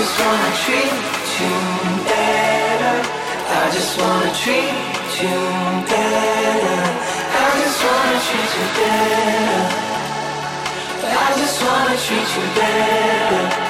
just wanna treat you better. I just wanna treat you better. I just wanna treat you better. I just wanna treat you better.